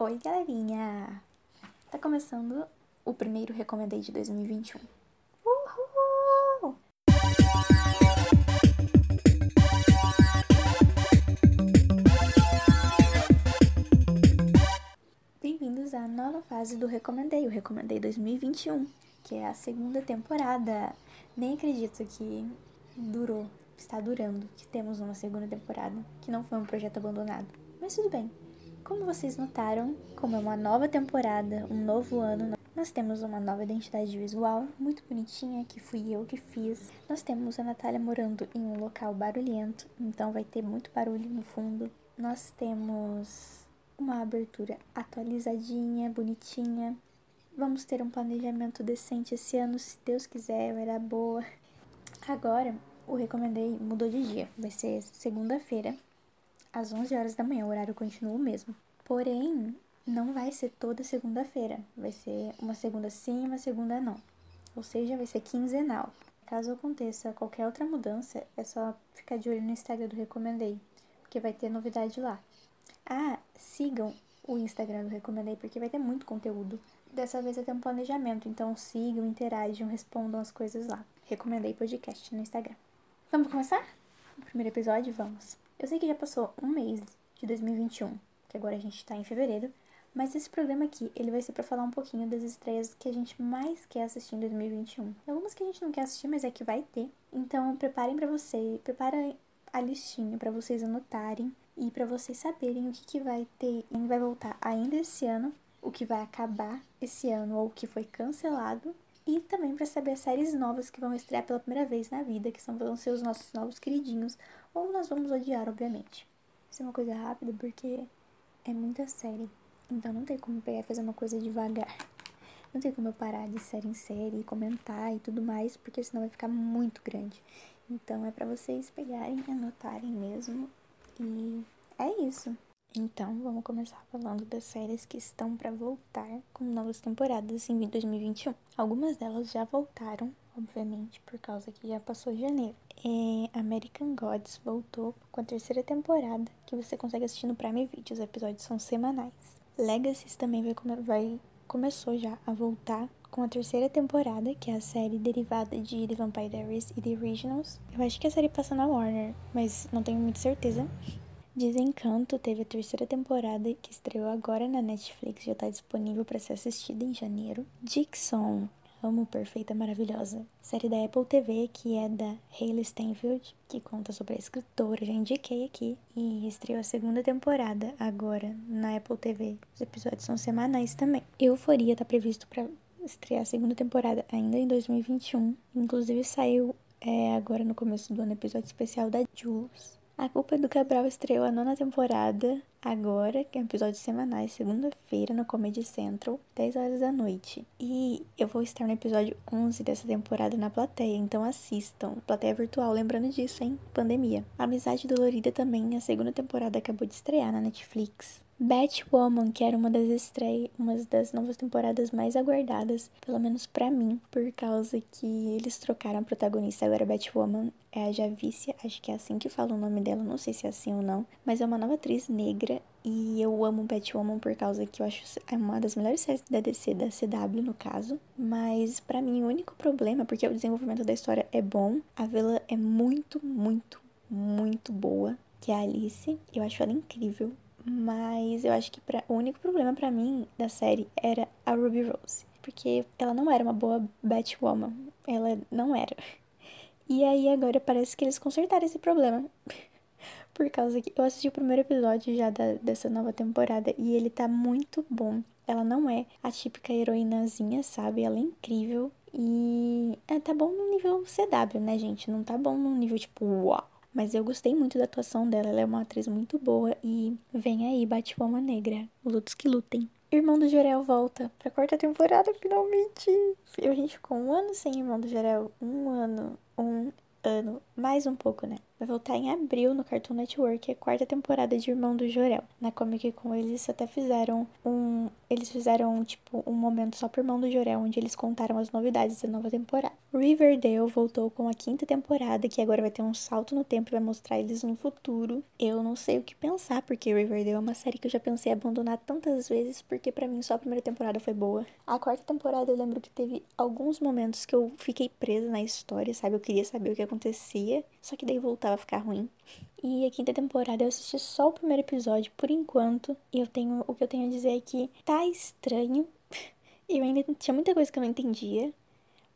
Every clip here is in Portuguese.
Oi, galerinha! Tá começando o primeiro Recomendei de 2021. Uhul! Bem-vindos à nova fase do Recomendei, o Recomendei 2021, que é a segunda temporada. Nem acredito que durou, está durando, que temos uma segunda temporada, que não foi um projeto abandonado. Mas tudo bem. Como vocês notaram, como é uma nova temporada, um novo ano, nós temos uma nova identidade visual, muito bonitinha, que fui eu que fiz. Nós temos a Natália morando em um local barulhento, então vai ter muito barulho no fundo. Nós temos uma abertura atualizadinha, bonitinha. Vamos ter um planejamento decente esse ano, se Deus quiser, vai dar boa. Agora, o recomendei mudou de dia. Vai ser segunda-feira, às 11 horas da manhã. O horário continua o mesmo. Porém, não vai ser toda segunda-feira. Vai ser uma segunda sim, uma segunda não. Ou seja, vai ser quinzenal. Caso aconteça qualquer outra mudança, é só ficar de olho no Instagram do Recomendei, porque vai ter novidade lá. Ah, sigam o Instagram do Recomendei, porque vai ter muito conteúdo. Dessa vez ter um planejamento, então sigam, interajam, respondam as coisas lá. Recomendei podcast no Instagram. Vamos começar? O primeiro episódio? Vamos. Eu sei que já passou um mês de 2021, que agora a gente tá em fevereiro, mas esse programa aqui, ele vai ser para falar um pouquinho das estreias que a gente mais quer assistir em 2021. Algumas que a gente não quer assistir, mas é que vai ter. Então, preparem para vocês, preparem a listinha para vocês anotarem e para vocês saberem o que, que vai ter e vai voltar ainda esse ano, o que vai acabar esse ano ou o que foi cancelado e também para saber as séries novas que vão estrear pela primeira vez na vida, que são, vão ser os nossos novos queridinhos, ou nós vamos odiar, obviamente. Isso é uma coisa rápida porque é muita série, então não tem como pegar e fazer uma coisa devagar. Não tem como eu parar de série em série, comentar e tudo mais, porque senão vai ficar muito grande. Então é para vocês pegarem, anotarem mesmo e é isso. Então, vamos começar falando das séries que estão para voltar com novas temporadas em 2021. Algumas delas já voltaram, obviamente, por causa que já passou janeiro. É, American Gods voltou com a terceira temporada, que você consegue assistir no Prime Video. Os episódios são semanais. Legacy também vai, vai começou já a voltar com a terceira temporada, que é a série derivada de The Vampire Diaries e The Originals. Eu acho que a série passa na Warner, mas não tenho muita certeza. Desencanto teve a terceira temporada que estreou agora na Netflix, já está disponível para ser assistida em janeiro. Dixon, amo Perfeita Maravilhosa, série da Apple TV que é da Hayley Steinfeld, que conta sobre a escritora, já indiquei aqui, e estreou a segunda temporada agora na Apple TV. Os episódios são semanais também. Euforia está previsto para estrear a segunda temporada ainda em 2021, inclusive saiu é, agora no começo do ano episódio especial da Jules. A Culpa é do Cabral estreou a nona temporada agora, que é um episódio semanais, segunda-feira, no Comedy Central, 10 horas da noite. E eu vou estar no episódio 11 dessa temporada na plateia, então assistam. Plateia virtual, lembrando disso, hein? Pandemia. Amizade Dolorida também, a segunda temporada acabou de estrear na Netflix. Batwoman, que era uma das estreias, uma das novas temporadas mais aguardadas, pelo menos para mim, por causa que eles trocaram a protagonista. Agora Batwoman é a Javícia, acho que é assim que fala o nome dela, não sei se é assim ou não, mas é uma nova atriz negra e eu amo Batwoman por causa que eu acho é uma das melhores séries da DC, da CW no caso. Mas para mim o único problema, porque o desenvolvimento da história é bom, a vilã é muito, muito, muito boa, que é a Alice. Eu acho ela incrível. Mas eu acho que pra, o único problema para mim da série era a Ruby Rose. Porque ela não era uma boa Batwoman. Ela não era. E aí agora parece que eles consertaram esse problema. Por causa que eu assisti o primeiro episódio já da, dessa nova temporada e ele tá muito bom. Ela não é a típica heroínazinha, sabe? Ela é incrível. E é, tá bom no nível CW, né, gente? Não tá bom no nível tipo, uau. Mas eu gostei muito da atuação dela, ela é uma atriz muito boa e vem aí, Batwoman Negra, lutos que lutem. Irmão do Jorel volta pra quarta temporada, finalmente! A gente ficou um ano sem Irmão do Jorel. Um ano, um ano Mais um pouco, né? Vai voltar em abril no Cartoon Network, a quarta temporada de Irmão do Jorel. Na Comic Con eles até fizeram um. Eles fizeram, tipo, um momento só pro Irmão do Jorel, onde eles contaram as novidades da nova temporada. Riverdale voltou com a quinta temporada, que agora vai ter um salto no tempo e vai mostrar eles no futuro. Eu não sei o que pensar, porque Riverdale é uma série que eu já pensei abandonar tantas vezes, porque para mim só a primeira temporada foi boa. A quarta temporada eu lembro que teve alguns momentos que eu fiquei presa na história, sabe? Eu queria saber o que acontecia, só que daí voltava a ficar ruim. E a quinta temporada eu assisti só o primeiro episódio por enquanto. E eu tenho o que eu tenho a dizer é que tá estranho. Eu ainda tinha muita coisa que eu não entendia,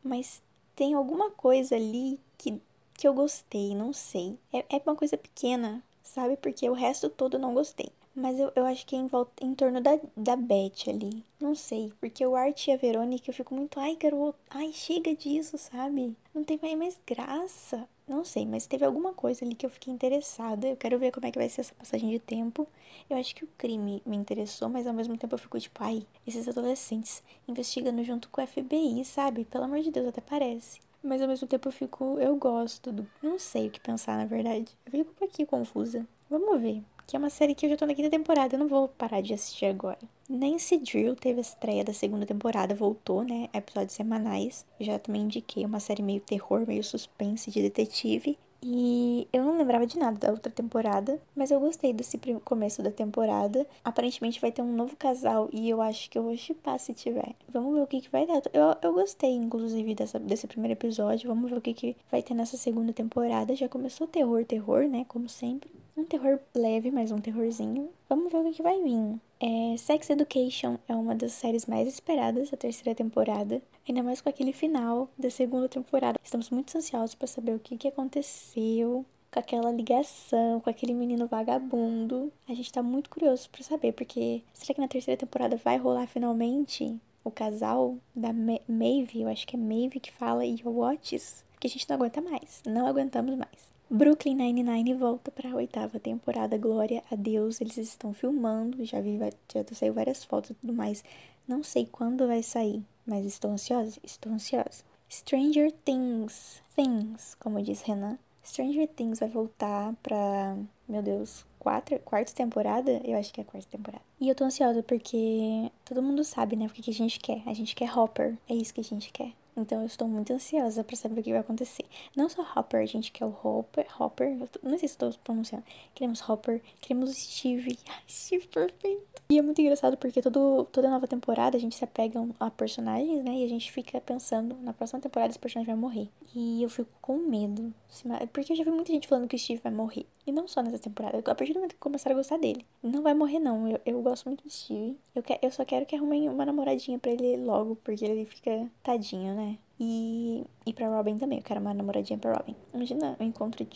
mas tem alguma coisa ali que, que eu gostei, não sei. É, é uma coisa pequena, sabe? Porque o resto todo eu não gostei. Mas eu, eu acho que é em, volta, em torno da, da Beth ali. Não sei. Porque o Art e a Verônica eu fico muito. Ai, garoto. Ai, chega disso, sabe? Não tem mais graça. Não sei, mas teve alguma coisa ali que eu fiquei interessada. Eu quero ver como é que vai ser essa passagem de tempo. Eu acho que o crime me interessou, mas ao mesmo tempo eu fico tipo, ai, esses adolescentes investigando junto com o FBI, sabe? Pelo amor de Deus, até parece. Mas ao mesmo tempo eu fico, eu gosto do. Não sei o que pensar, na verdade. Eu fico um pouquinho confusa. Vamos ver que é uma série que eu já tô na quinta temporada, eu não vou parar de assistir agora. Nancy Drill teve a estreia da segunda temporada, voltou, né? Episódios semanais. Já também indiquei uma série meio terror, meio suspense de detetive. E eu não lembrava de nada da outra temporada, mas eu gostei desse começo da temporada. Aparentemente vai ter um novo casal e eu acho que eu vou chipar se tiver. Vamos ver o que, que vai dar. Eu, eu gostei, inclusive, dessa, desse primeiro episódio. Vamos ver o que, que vai ter nessa segunda temporada. Já começou terror, terror, né? Como sempre. Um terror leve, mas um terrorzinho. Vamos ver o que, que vai vir. É, Sex Education é uma das séries mais esperadas da terceira temporada, ainda mais com aquele final da segunda temporada. Estamos muito ansiosos para saber o que, que aconteceu com aquela ligação, com aquele menino vagabundo. A gente tá muito curioso para saber, porque será que na terceira temporada vai rolar finalmente o casal da Ma Maeve? Eu acho que é Maeve que fala e o Watts, que a gente não aguenta mais. Não aguentamos mais. Brooklyn Nine-Nine volta para a oitava temporada. Glória a Deus, eles estão filmando. Já vi, já saiu várias fotos e tudo mais. Não sei quando vai sair, mas estou ansiosa. Estou ansiosa. Stranger Things, Things, como diz Renan. Stranger Things vai voltar pra, meu Deus, quatro, quarta temporada? Eu acho que é a quarta temporada. E eu tô ansiosa porque todo mundo sabe, né, o que, que a gente quer. A gente quer Hopper, é isso que a gente quer. Então eu estou muito ansiosa para saber o que vai acontecer. Não só Hopper, a gente quer o Hopper, Hopper, não sei se estou pronunciando. Queremos Hopper, queremos Steve. Ai, Steve perfeito. E é muito engraçado porque todo, toda nova temporada a gente se apega a personagens, né? E a gente fica pensando, na próxima temporada esse personagem vai morrer. E eu fico com medo. Porque eu já vi muita gente falando que o Steve vai morrer. E não só nessa temporada. A partir do momento que começaram a gostar dele. Não vai morrer, não. Eu, eu gosto muito do Steve. Eu, que, eu só quero que arrumem uma namoradinha pra ele logo. Porque ele fica tadinho, né? E, e pra Robin também. Eu quero uma namoradinha pra Robin. Imagina um encontro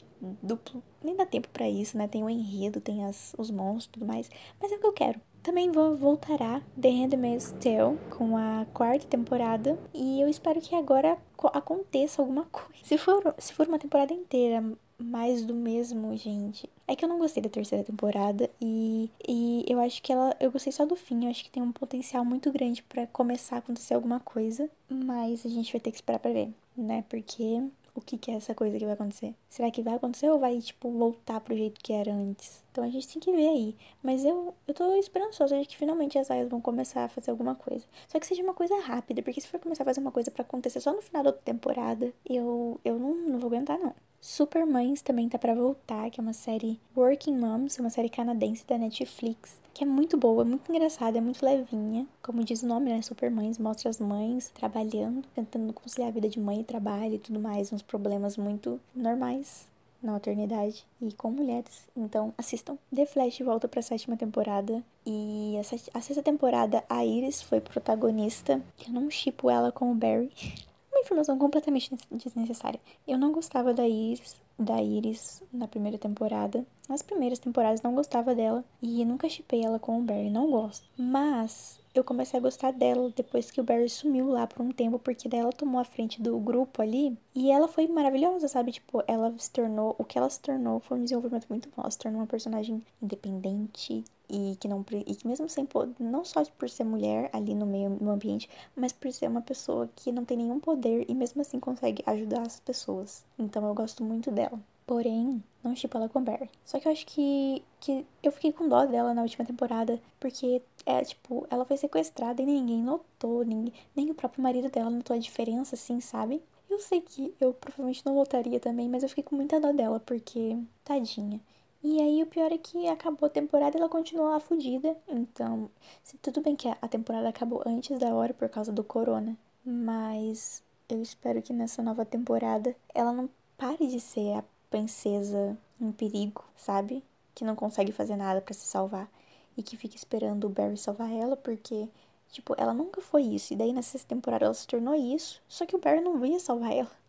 duplo. Nem dá tempo para isso, né? Tem o enredo, tem as, os monstros e tudo mais. Mas é o que eu quero. Também voltará The Handmaid's Tale com a quarta temporada. E eu espero que agora aconteça alguma coisa. Se for, se for uma temporada inteira mais do mesmo, gente. É que eu não gostei da terceira temporada e, e eu acho que ela. Eu gostei só do fim. Eu acho que tem um potencial muito grande para começar a acontecer alguma coisa. Mas a gente vai ter que esperar pra ver, né? Porque o que, que é essa coisa que vai acontecer? Será que vai acontecer ou vai, tipo, voltar pro jeito que era antes? Então a gente tem que ver aí. Mas eu, eu tô esperançosa de que finalmente as aias vão começar a fazer alguma coisa. Só que seja uma coisa rápida, porque se for começar a fazer uma coisa para acontecer só no final da temporada, eu, eu não, não vou aguentar, não. Super Mães também tá para voltar, que é uma série Working Moms, uma série canadense da Netflix, que é muito boa, muito engraçada, é muito levinha. Como diz o nome, né? Super Mães mostra as mães trabalhando, tentando conciliar a vida de mãe e trabalho e tudo mais, uns problemas muito normais na maternidade e com mulheres. Então, assistam. The Flash volta para a sétima temporada e a, sexta temporada a Iris foi protagonista. Eu não chipo ela com o Barry. Informação completamente desnecessária. Eu não gostava da Iris, da Iris na primeira temporada. Nas primeiras temporadas não gostava dela e nunca chipei ela com o Barry, não gosto. Mas eu comecei a gostar dela depois que o Barry sumiu lá por um tempo, porque daí ela tomou a frente do grupo ali e ela foi maravilhosa, sabe? Tipo, ela se tornou, o que ela se tornou foi um desenvolvimento muito bom. Ela se tornou uma personagem independente e que não e que mesmo sem não só por ser mulher ali no meio no ambiente, mas por ser uma pessoa que não tem nenhum poder e mesmo assim consegue ajudar as pessoas. Então eu gosto muito dela. Porém, não tipo ela com Barry. Só que eu acho que, que eu fiquei com dó dela na última temporada, porque é tipo, ela foi sequestrada e ninguém notou, ninguém, nem o próprio marido dela notou a diferença, assim, sabe? Eu sei que eu provavelmente não voltaria também, mas eu fiquei com muita dó dela, porque tadinha. E aí o pior é que acabou a temporada e ela continuou lá fugida. Então, se, tudo bem que a temporada acabou antes da hora por causa do corona, mas eu espero que nessa nova temporada ela não pare de ser a princesa em perigo, sabe? Que não consegue fazer nada para se salvar e que fica esperando o Barry salvar ela porque, tipo, ela nunca foi isso. E daí nessa temporada ela se tornou isso, só que o Barry não ia salvar ela.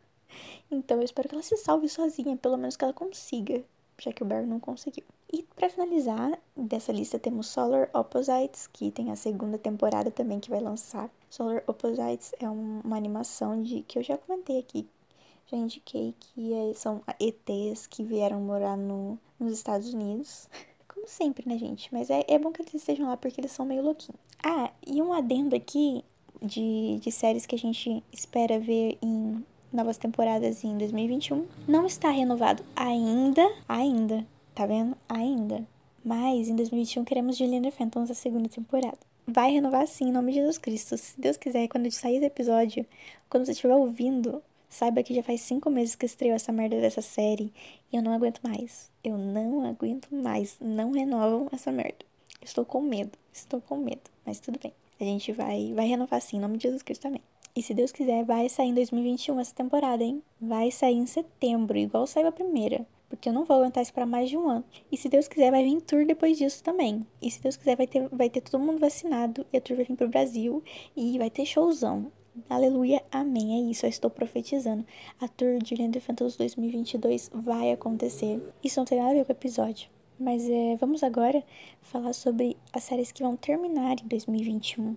Então eu espero que ela se salve sozinha, pelo menos que ela consiga, já que o Barry não conseguiu. E para finalizar, dessa lista temos Solar Opposites, que tem a segunda temporada também que vai lançar. Solar Opposites é uma animação de que eu já comentei aqui, já indiquei que é, são ETs que vieram morar no, nos Estados Unidos. Como sempre, né, gente? Mas é, é bom que eles estejam lá porque eles são meio louquinhos. Ah, e um adendo aqui de, de séries que a gente espera ver em novas temporadas em 2021. Não está renovado ainda, ainda, tá vendo? Ainda. Mas em 2021 queremos Juliana Phantoms a segunda temporada. Vai renovar sim, em nome de Jesus Cristo. Se Deus quiser, quando sair esse episódio, quando você estiver ouvindo, Saiba que já faz cinco meses que estreou essa merda dessa série e eu não aguento mais. Eu não aguento mais. Não renovam essa merda. Estou com medo. Estou com medo. Mas tudo bem. A gente vai, vai renovar sim, em nome de Jesus Cristo também. E se Deus quiser, vai sair em 2021 essa temporada, hein? Vai sair em setembro, igual saiu a primeira. Porque eu não vou aguentar isso para mais de um ano. E se Deus quiser, vai vir tour depois disso também. E se Deus quiser, vai ter, vai ter todo mundo vacinado. E a tour vai vir pro Brasil. E vai ter showzão. Aleluia, amém. É isso, eu estou profetizando. A Tour de Julian Phantoms 2022 vai acontecer. Isso não tem nada a ver com o episódio. Mas é, vamos agora falar sobre as séries que vão terminar em 2021.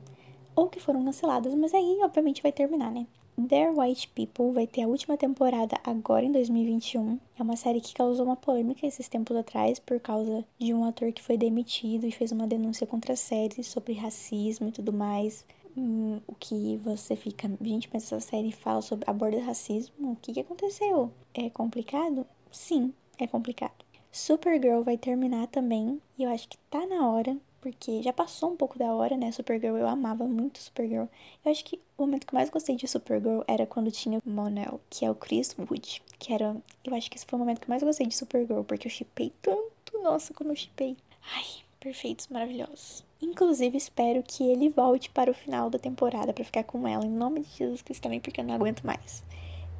Ou que foram canceladas, mas aí obviamente vai terminar, né? Their White People vai ter a última temporada agora em 2021. É uma série que causou uma polêmica esses tempos atrás por causa de um ator que foi demitido e fez uma denúncia contra a série sobre racismo e tudo mais hum, o que você fica. Gente, mas essa série fala sobre aborda racismo. O que, que aconteceu? É complicado? Sim, é complicado. Supergirl vai terminar também. E eu acho que tá na hora. Porque já passou um pouco da hora, né? Supergirl, eu amava muito Supergirl. Eu acho que o momento que mais gostei de Supergirl era quando tinha Monel, que é o Chris Wood. Que era. Eu acho que esse foi o momento que mais gostei de Supergirl, porque eu chipei tanto. Nossa, como eu chipei. Ai, perfeitos, maravilhosos. Inclusive, espero que ele volte para o final da temporada para ficar com ela, em nome de Jesus Cristo também, porque eu não aguento mais.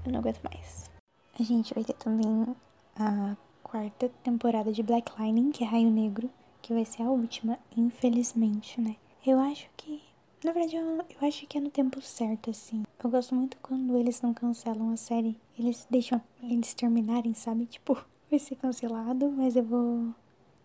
Eu não aguento mais. A gente vai ter também a quarta temporada de Black Lightning, que é Raio Negro, que vai ser a última, infelizmente, né? Eu acho que. Na verdade, eu, eu acho que é no tempo certo, assim. Eu gosto muito quando eles não cancelam a série. Eles deixam eles terminarem, sabe? Tipo, vai ser cancelado, mas eu vou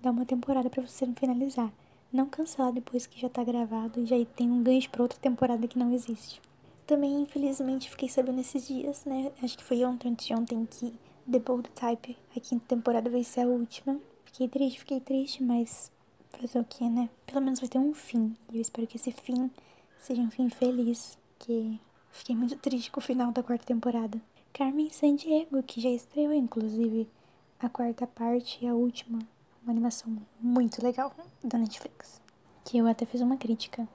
Dá uma temporada para você finalizar. Não cancelar depois que já tá gravado e já tem um gancho pra outra temporada que não existe. Também, infelizmente, fiquei sabendo esses dias, né? Acho que foi ontem, de ontem, que The Bold Type, a quinta temporada, vai ser a última. Fiquei triste, fiquei triste, mas fazer o que, né? Pelo menos vai ter um fim. E eu espero que esse fim seja um fim feliz. Que fiquei muito triste com o final da quarta temporada. Carmen Sandiego, que já estreou, inclusive, a quarta parte e a última uma animação muito legal da Netflix. Que eu até fiz uma crítica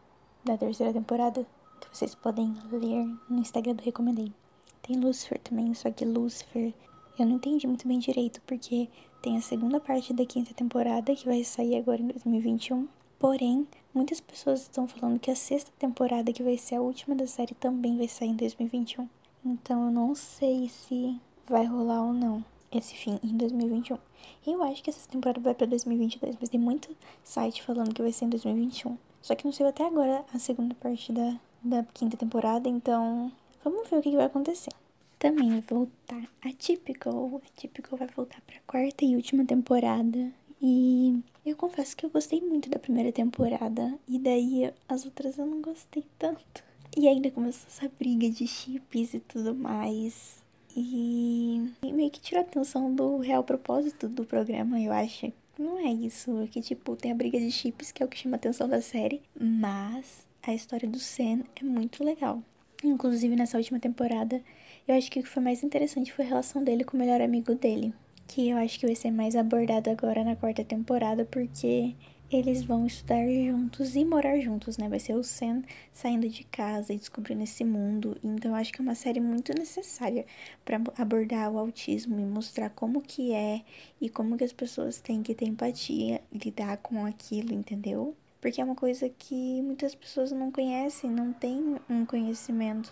da terceira temporada, que vocês podem ler no Instagram do Recomendei. Tem Lucifer também, só que Lucifer eu não entendi muito bem direito, porque tem a segunda parte da quinta temporada que vai sair agora em 2021. Porém, muitas pessoas estão falando que a sexta temporada, que vai ser a última da série, também vai sair em 2021. Então eu não sei se vai rolar ou não esse fim em 2021. Eu acho que essa temporada vai para 2022, mas tem muito site falando que vai ser em 2021. Só que não sei até agora a segunda parte da, da quinta temporada, então vamos ver o que, que vai acontecer. Também vai voltar a Typical. A Typical vai voltar para quarta e última temporada. E Eu confesso que eu gostei muito da primeira temporada, e daí as outras eu não gostei tanto. E ainda começou essa briga de chips e tudo mais. E, e meio que tirou a atenção do real propósito do programa, eu acho. Não é isso, é que tipo, tem a briga de chips, que é o que chama a atenção da série, mas a história do Sam é muito legal. Inclusive nessa última temporada, eu acho que o que foi mais interessante foi a relação dele com o melhor amigo dele. Que eu acho que vai ser mais abordado agora na quarta temporada, porque eles vão estudar juntos e morar juntos, né? Vai ser o Sam saindo de casa e descobrindo esse mundo. Então, eu acho que é uma série muito necessária para abordar o autismo e mostrar como que é e como que as pessoas têm que ter empatia, lidar com aquilo, entendeu? Porque é uma coisa que muitas pessoas não conhecem, não têm um conhecimento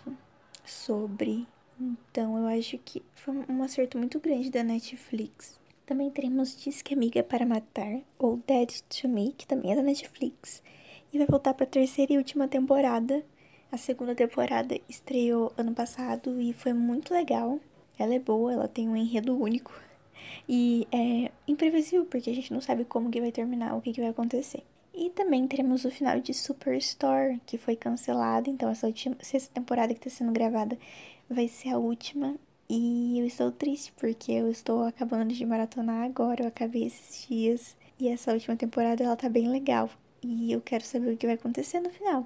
sobre. Então eu acho que foi um acerto muito grande da Netflix. Também teremos Disque Amiga para Matar, ou Dead to Me, que também é da Netflix. E vai voltar para a terceira e última temporada. A segunda temporada estreou ano passado e foi muito legal. Ela é boa, ela tem um enredo único. E é imprevisível, porque a gente não sabe como que vai terminar, o que, que vai acontecer. E também teremos o final de Superstore, que foi cancelado. Então, essa última, sexta temporada que está sendo gravada vai ser a última. E eu estou triste porque eu estou acabando de maratonar agora. Eu acabei esses dias. E essa última temporada ela tá bem legal. E eu quero saber o que vai acontecer no final.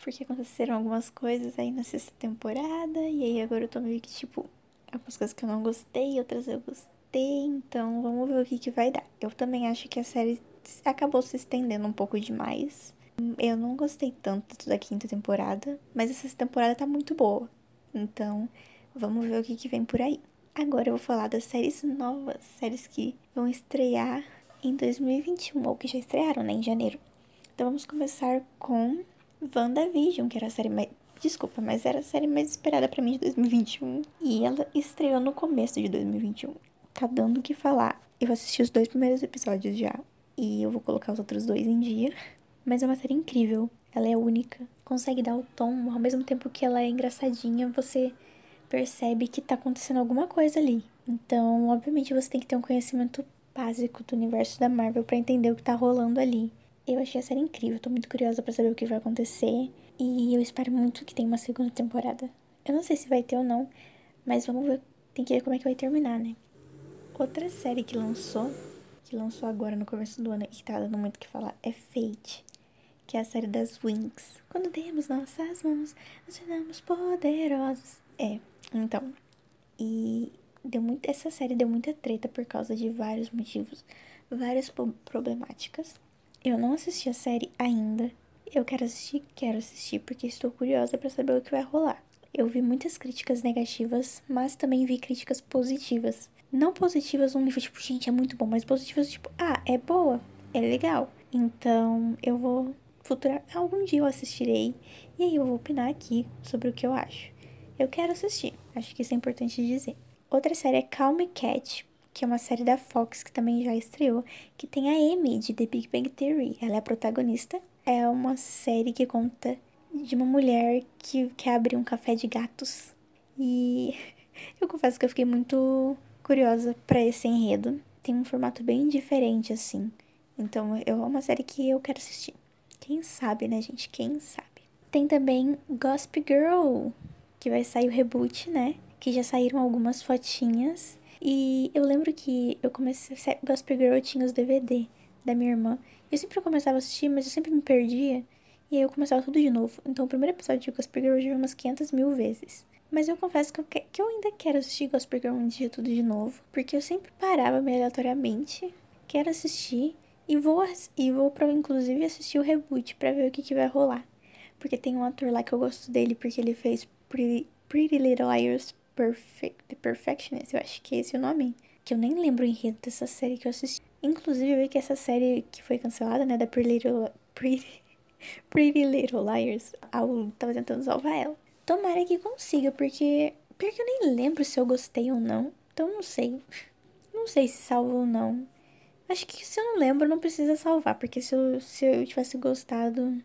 Porque aconteceram algumas coisas aí na sexta temporada. E aí agora eu tô meio que tipo. Algumas coisas que eu não gostei, outras eu gostei. Então vamos ver o que, que vai dar. Eu também acho que a série acabou se estendendo um pouco demais. Eu não gostei tanto da quinta temporada, mas essa temporada tá muito boa. Então, vamos ver o que, que vem por aí. Agora eu vou falar das séries novas, séries que vão estrear em 2021, ou que já estrearam, né, em janeiro. Então vamos começar com WandaVision, que era a série mais. Desculpa, mas era a série mais esperada para mim de 2021. E ela estreou no começo de 2021. Tá dando o que falar. Eu assisti os dois primeiros episódios já e eu vou colocar os outros dois em dia. Mas é uma série incrível, ela é única, consegue dar o tom, ao mesmo tempo que ela é engraçadinha, você percebe que tá acontecendo alguma coisa ali. Então, obviamente, você tem que ter um conhecimento básico do universo da Marvel para entender o que tá rolando ali. Eu achei a série incrível, tô muito curiosa para saber o que vai acontecer e eu espero muito que tenha uma segunda temporada. Eu não sei se vai ter ou não, mas vamos ver, tem que ver como é que vai terminar, né? Outra série que lançou que lançou agora no começo do ano e que tá dando muito o que falar é Fate, que é a série das Wings. Quando temos nossas mãos, nos tornamos poderosos. É, então. E deu muito, essa série deu muita treta por causa de vários motivos, várias problemáticas. Eu não assisti a série ainda. Eu quero assistir, quero assistir porque estou curiosa para saber o que vai rolar. Eu vi muitas críticas negativas, mas também vi críticas positivas. Não positivas um nível tipo, gente, é muito bom, mas positivas tipo, ah, é boa, é legal. Então, eu vou futurar, algum dia eu assistirei e aí eu vou opinar aqui sobre o que eu acho. Eu quero assistir, acho que isso é importante dizer. Outra série é Calm Cat, que é uma série da Fox que também já estreou, que tem a Amy de The Big Bang Theory. Ela é a protagonista. É uma série que conta de uma mulher que quer abrir um café de gatos. E eu confesso que eu fiquei muito curiosa para esse enredo. Tem um formato bem diferente, assim. Então, é uma série que eu quero assistir. Quem sabe, né, gente? Quem sabe? Tem também Gossip Girl, que vai sair o reboot, né? Que já saíram algumas fotinhas. E eu lembro que eu comecei. Gossip Girl eu tinha os DVD da minha irmã. Eu sempre começava a assistir, mas eu sempre me perdia. E aí eu começava tudo de novo. Então o primeiro episódio de Gossip Girl eu já vi umas 500 mil vezes. Mas eu confesso que eu, que, que eu ainda quero assistir Gospel Girl um dia tudo de novo. Porque eu sempre parava meio aleatoriamente. Quero assistir. E vou, e vou pra, inclusive, assistir o reboot pra ver o que, que vai rolar. Porque tem um ator lá que eu gosto dele, porque ele fez Pretty, Pretty Little Liars Perfect, The Perfectionist, eu acho que é esse o nome. Que eu nem lembro o enredo dessa série que eu assisti. Inclusive, eu vi que essa série que foi cancelada, né, da Pretty Little, Pretty, Pretty Little Liars, eu tava tentando salvar ela. Tomara que consiga, porque. Porque eu nem lembro se eu gostei ou não. Então não sei. Não sei se salvo ou não. Acho que se eu não lembro, não precisa salvar, porque se eu, se eu tivesse gostado.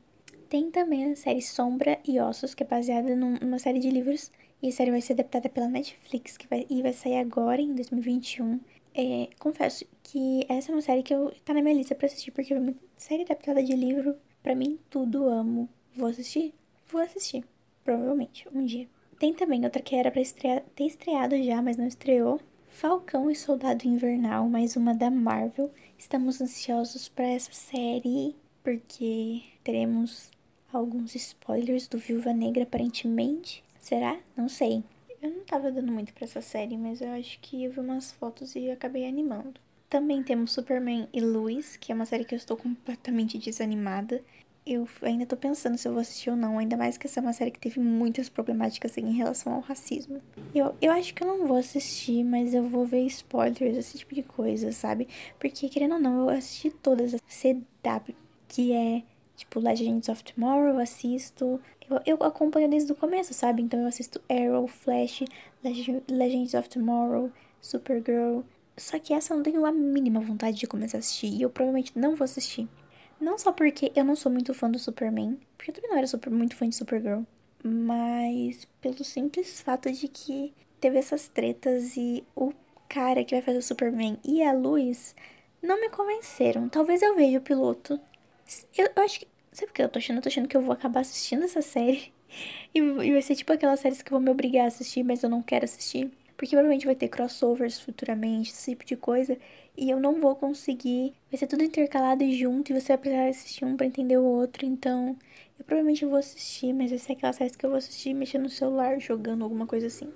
Tem também a série Sombra e Ossos, que é baseada numa série de livros. E a série vai ser adaptada pela Netflix, que vai, e vai sair agora, em 2021. É, confesso que essa é uma série que eu, tá na minha lista pra assistir, porque é uma série adaptada de livro, pra mim, tudo amo. Vou assistir? Vou assistir. Provavelmente, um dia. Tem também outra que era pra estrear, ter estreado já, mas não estreou. Falcão e Soldado Invernal, mais uma da Marvel. Estamos ansiosos para essa série, porque teremos alguns spoilers do Viúva Negra, aparentemente. Será? Não sei. Eu não tava dando muito pra essa série, mas eu acho que eu vi umas fotos e acabei animando. Também temos Superman e Lois, que é uma série que eu estou completamente desanimada. Eu ainda tô pensando se eu vou assistir ou não, ainda mais que essa é uma série que teve muitas problemáticas assim, em relação ao racismo. Eu, eu acho que eu não vou assistir, mas eu vou ver spoilers, esse tipo de coisa, sabe? Porque, querendo ou não, eu assisti todas as CW, que é tipo Legends of Tomorrow, eu assisto. Eu, eu acompanho desde o começo, sabe? Então eu assisto Arrow, Flash, Leg Legends of Tomorrow, Supergirl. Só que essa eu não tenho a mínima vontade de começar a assistir. E eu provavelmente não vou assistir. Não só porque eu não sou muito fã do Superman, porque eu também não era super, muito fã de Supergirl, mas pelo simples fato de que teve essas tretas e o cara que vai fazer o Superman e a Luz não me convenceram. Talvez eu veja o piloto. Eu, eu acho que. Sabe o que eu tô achando? Eu tô achando que eu vou acabar assistindo essa série. E, e vai ser tipo aquelas séries que vão me obrigar a assistir, mas eu não quero assistir. Porque provavelmente vai ter crossovers futuramente, esse tipo de coisa. E eu não vou conseguir. Vai ser tudo intercalado e junto. E você vai precisar assistir um pra entender o outro. Então, eu provavelmente vou assistir, mas vai ser aquelas séries que eu vou assistir mexendo no celular, jogando alguma coisa assim.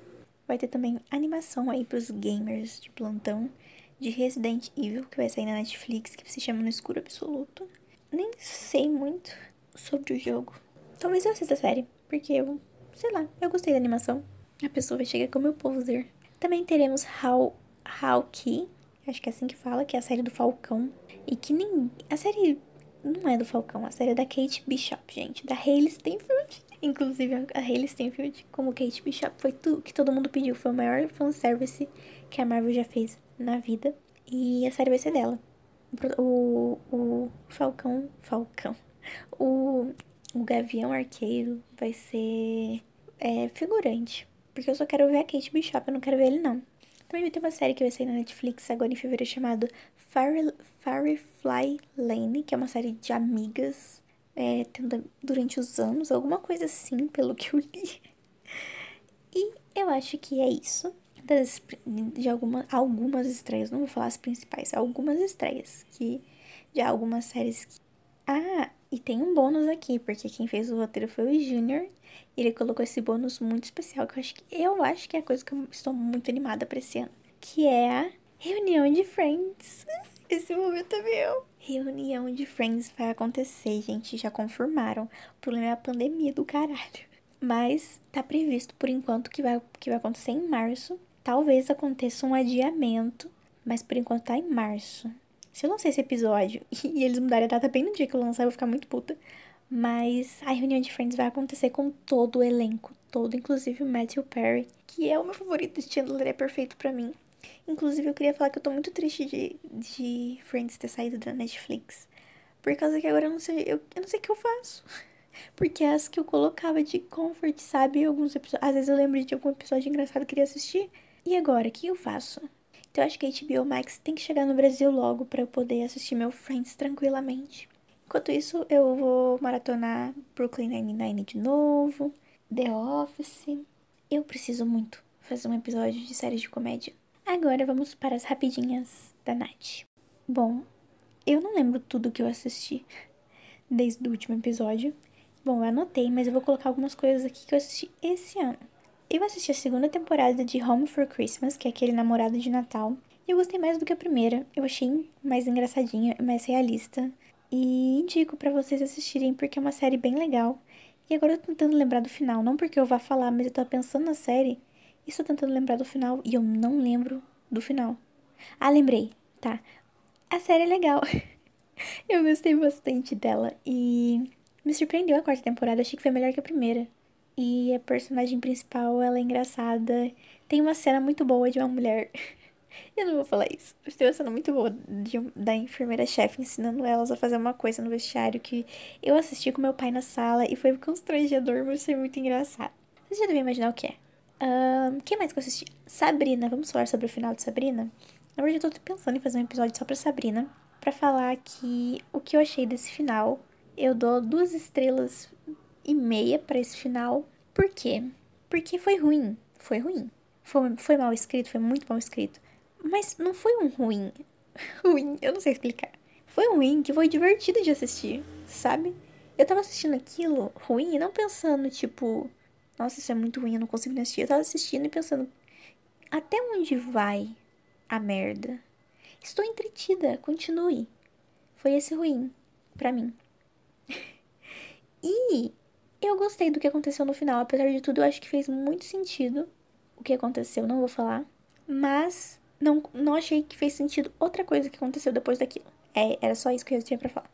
Vai ter também animação aí pros gamers de plantão. De Resident Evil, que vai sair na Netflix, que se chama No Escuro Absoluto. Nem sei muito sobre o jogo. Talvez eu assista a série, porque eu, sei lá, eu gostei da animação. A pessoa vai chegar como meu poser. Também teremos How, How Key, acho que é assim que fala, que é a série do Falcão. E que nem. A série não é do Falcão, a série é da Kate Bishop, gente. Da Hayley Steinfeld. Inclusive, a Hayley Steinfeld, como Kate Bishop, foi tudo que todo mundo pediu. Foi o maior fanservice que a Marvel já fez na vida. E a série vai ser dela. O, o Falcão. Falcão. O, o Gavião Arqueiro vai ser é, figurante. Porque eu só quero ver a Kate Bishop, eu não quero ver ele, não. Também vai ter uma série que vai sair na Netflix agora em fevereiro chamada Firefly Lane, que é uma série de amigas é, durante os anos, alguma coisa assim, pelo que eu li. E eu acho que é isso. Das, de alguma, algumas estreias, não vou falar as principais, algumas estreias que de algumas séries que... Ah, e tem um bônus aqui, porque quem fez o roteiro foi o Junior ele colocou esse bônus muito especial que eu acho que eu acho que é a coisa que eu estou muito animada para esse ano, que é a reunião de Friends. Esse momento é meu. Reunião de Friends vai acontecer, gente, já confirmaram. O problema é a pandemia do caralho. Mas tá previsto por enquanto que vai, que vai acontecer em março. Talvez aconteça um adiamento, mas por enquanto tá em março. Se eu sei esse episódio e eles mudarem a data bem no dia que eu lançar, eu vou ficar muito puta. Mas a reunião de Friends vai acontecer com todo o elenco, todo, inclusive o Matthew Perry, que é o meu favorito. Chandler é perfeito para mim. Inclusive, eu queria falar que eu tô muito triste de, de Friends ter saído da Netflix. Por causa que agora eu não sei, eu, eu não sei o que eu faço. Porque as que eu colocava de comfort, sabe? Alguns episódios. Às vezes eu lembro de algum episódio engraçado que eu queria assistir. E agora, o que eu faço? Então acho que a HBO Max tem que chegar no Brasil logo para eu poder assistir meu Friends tranquilamente. Enquanto isso, eu vou maratonar Brooklyn Nine-Nine de novo, The Office. Eu preciso muito fazer um episódio de séries de comédia. Agora vamos para as rapidinhas da Nath. Bom, eu não lembro tudo que eu assisti desde o último episódio. Bom, eu anotei, mas eu vou colocar algumas coisas aqui que eu assisti esse ano. Eu assisti a segunda temporada de Home for Christmas, que é aquele namorado de Natal. E eu gostei mais do que a primeira. Eu achei mais engraçadinha, mais realista. E indico para vocês assistirem porque é uma série bem legal. E agora eu tô tentando lembrar do final, não porque eu vá falar, mas eu tô pensando na série e estou tentando lembrar do final e eu não lembro do final. Ah, lembrei. Tá. A série é legal. eu gostei bastante dela e me surpreendeu a quarta temporada, achei que foi melhor que a primeira. E a personagem principal, ela é engraçada. Tem uma cena muito boa de uma mulher Eu não vou falar isso. Tem uma cena muito boa de, da enfermeira-chefe ensinando elas a fazer uma coisa no vestiário que eu assisti com meu pai na sala e foi constrangedor, mas foi muito engraçado. Vocês já devem imaginar o que é. Um, que mais que eu assisti? Sabrina, vamos falar sobre o final de Sabrina? Na verdade, eu tô pensando em fazer um episódio só pra Sabrina, para falar que o que eu achei desse final. Eu dou duas estrelas e meia para esse final. Por quê? Porque foi ruim. Foi ruim. Foi, foi mal escrito, foi muito mal escrito. Mas não foi um ruim. ruim, eu não sei explicar. Foi um ruim que foi divertido de assistir, sabe? Eu tava assistindo aquilo ruim e não pensando, tipo, nossa, isso é muito ruim, eu não consigo assistir. Eu tava assistindo e pensando, até onde vai a merda? Estou entretida, continue. Foi esse ruim para mim. e eu gostei do que aconteceu no final, apesar de tudo, eu acho que fez muito sentido o que aconteceu, não vou falar, mas não, não achei que fez sentido outra coisa que aconteceu depois daquilo. É, era só isso que eu tinha para falar.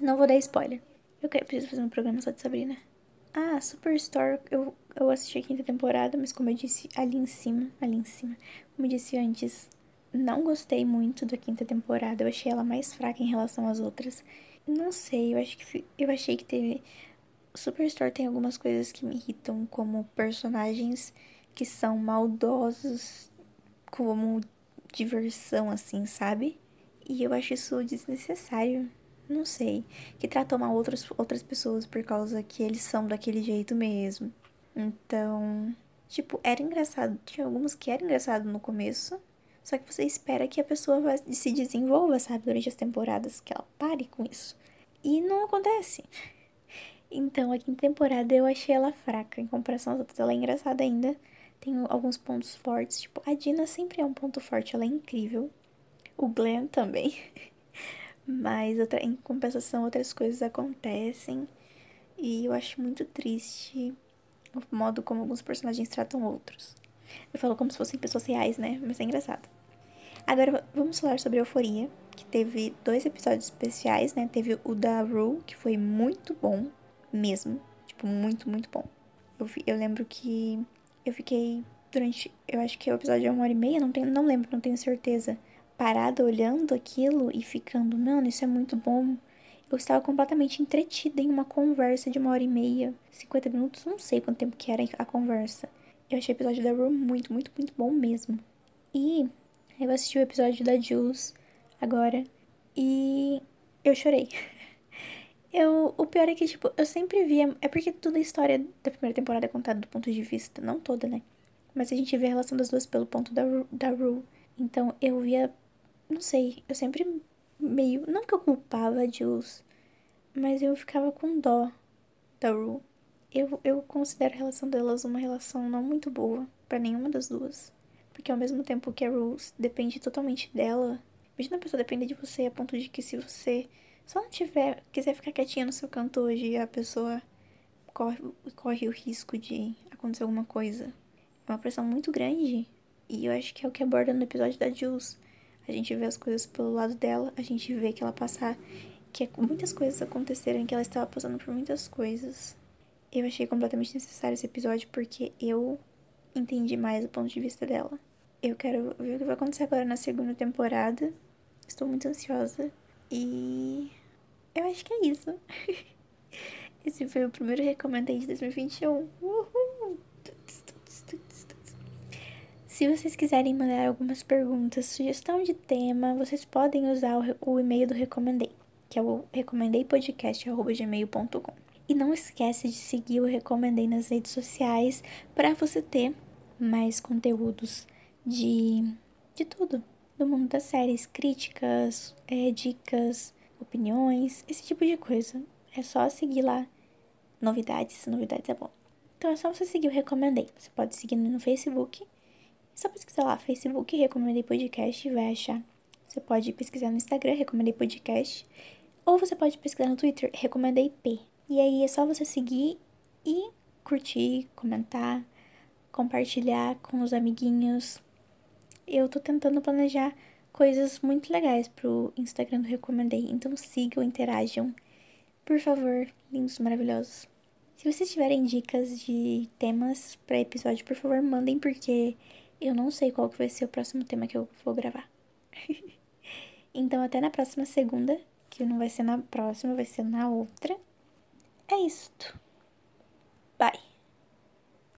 Não vou dar spoiler. Eu quero, preciso fazer um programa só de Sabrina. Ah, Superstore, eu, eu assisti a quinta temporada, mas como eu disse ali em cima, ali em cima, como eu disse antes, não gostei muito da quinta temporada. Eu achei ela mais fraca em relação às outras. Não sei, eu acho que eu achei que teve Superstore tem algumas coisas que me irritam, como personagens que são maldosos, como diversão assim, sabe? E eu acho isso desnecessário. Não sei. Que tratam mal outras, outras pessoas por causa que eles são daquele jeito mesmo. Então, tipo, era engraçado. Tinha algumas que era engraçado no começo. Só que você espera que a pessoa se desenvolva, sabe, durante as temporadas, que ela pare com isso. E não acontece. Então, a quinta temporada eu achei ela fraca. Em comparação às outras, ela é engraçada ainda. Tem alguns pontos fortes. Tipo, a Dina sempre é um ponto forte, ela é incrível. O Glenn também. Mas outra, em compensação, outras coisas acontecem. E eu acho muito triste o modo como alguns personagens tratam outros. Eu falo como se fossem pessoas reais, né? Mas é engraçado. Agora vamos falar sobre Euforia, que teve dois episódios especiais, né? Teve o da Rue, que foi muito bom mesmo. Tipo, muito, muito bom. Eu, eu lembro que eu fiquei durante. Eu acho que o episódio é uma hora e meia, não, tenho, não lembro, não tenho certeza. Parada olhando aquilo e ficando, mano, isso é muito bom. Eu estava completamente entretida em uma conversa de uma hora e meia, 50 minutos, não sei quanto tempo que era a conversa. Eu achei o episódio da Rue muito, muito, muito bom mesmo. E eu assisti o episódio da Jules agora e eu chorei. Eu, o pior é que, tipo, eu sempre via. É porque toda a história da primeira temporada é contada do ponto de vista. Não toda, né? Mas a gente vê a relação das duas pelo ponto da, da Rue. Então eu via. Não sei. Eu sempre meio. Não que eu culpava a Jules. Mas eu ficava com dó da Rue. Eu, eu considero a relação delas uma relação não muito boa para nenhuma das duas. Porque ao mesmo tempo que a Rose depende totalmente dela, imagina a pessoa depender de você a ponto de que se você só não tiver, quiser ficar quietinha no seu canto hoje, a pessoa corre, corre o risco de acontecer alguma coisa. É uma pressão muito grande. E eu acho que é o que aborda no episódio da Jules. A gente vê as coisas pelo lado dela, a gente vê que ela passar, que é muitas coisas aconteceram, que ela estava passando por muitas coisas. Eu achei completamente necessário esse episódio porque eu entendi mais o ponto de vista dela. Eu quero ver o que vai acontecer agora na segunda temporada. Estou muito ansiosa. E eu acho que é isso. Esse foi o primeiro Recomendei de 2021. Uhul! Se vocês quiserem mandar algumas perguntas, sugestão de tema, vocês podem usar o, o e-mail do Recomendei, que é o recomendeipodcast.gmail.com. E não esquece de seguir o Recomendei nas redes sociais para você ter mais conteúdos de, de tudo. Do mundo das séries, críticas, é, dicas, opiniões, esse tipo de coisa. É só seguir lá. Novidades, novidades é bom. Então é só você seguir o Recomendei. Você pode seguir no Facebook. É só pesquisar lá, Facebook Recomendei Podcast e vai achar. Você pode pesquisar no Instagram, Recomendei Podcast. Ou você pode pesquisar no Twitter, Recomendei P. E aí é só você seguir e curtir, comentar, compartilhar com os amiguinhos, eu tô tentando planejar coisas muito legais pro Instagram do Recomendei. Então sigam, interajam. Por favor, lindos maravilhosos. Se vocês tiverem dicas de temas para episódio, por favor, mandem, porque eu não sei qual que vai ser o próximo tema que eu vou gravar. então, até na próxima segunda, que não vai ser na próxima, vai ser na outra. É isto.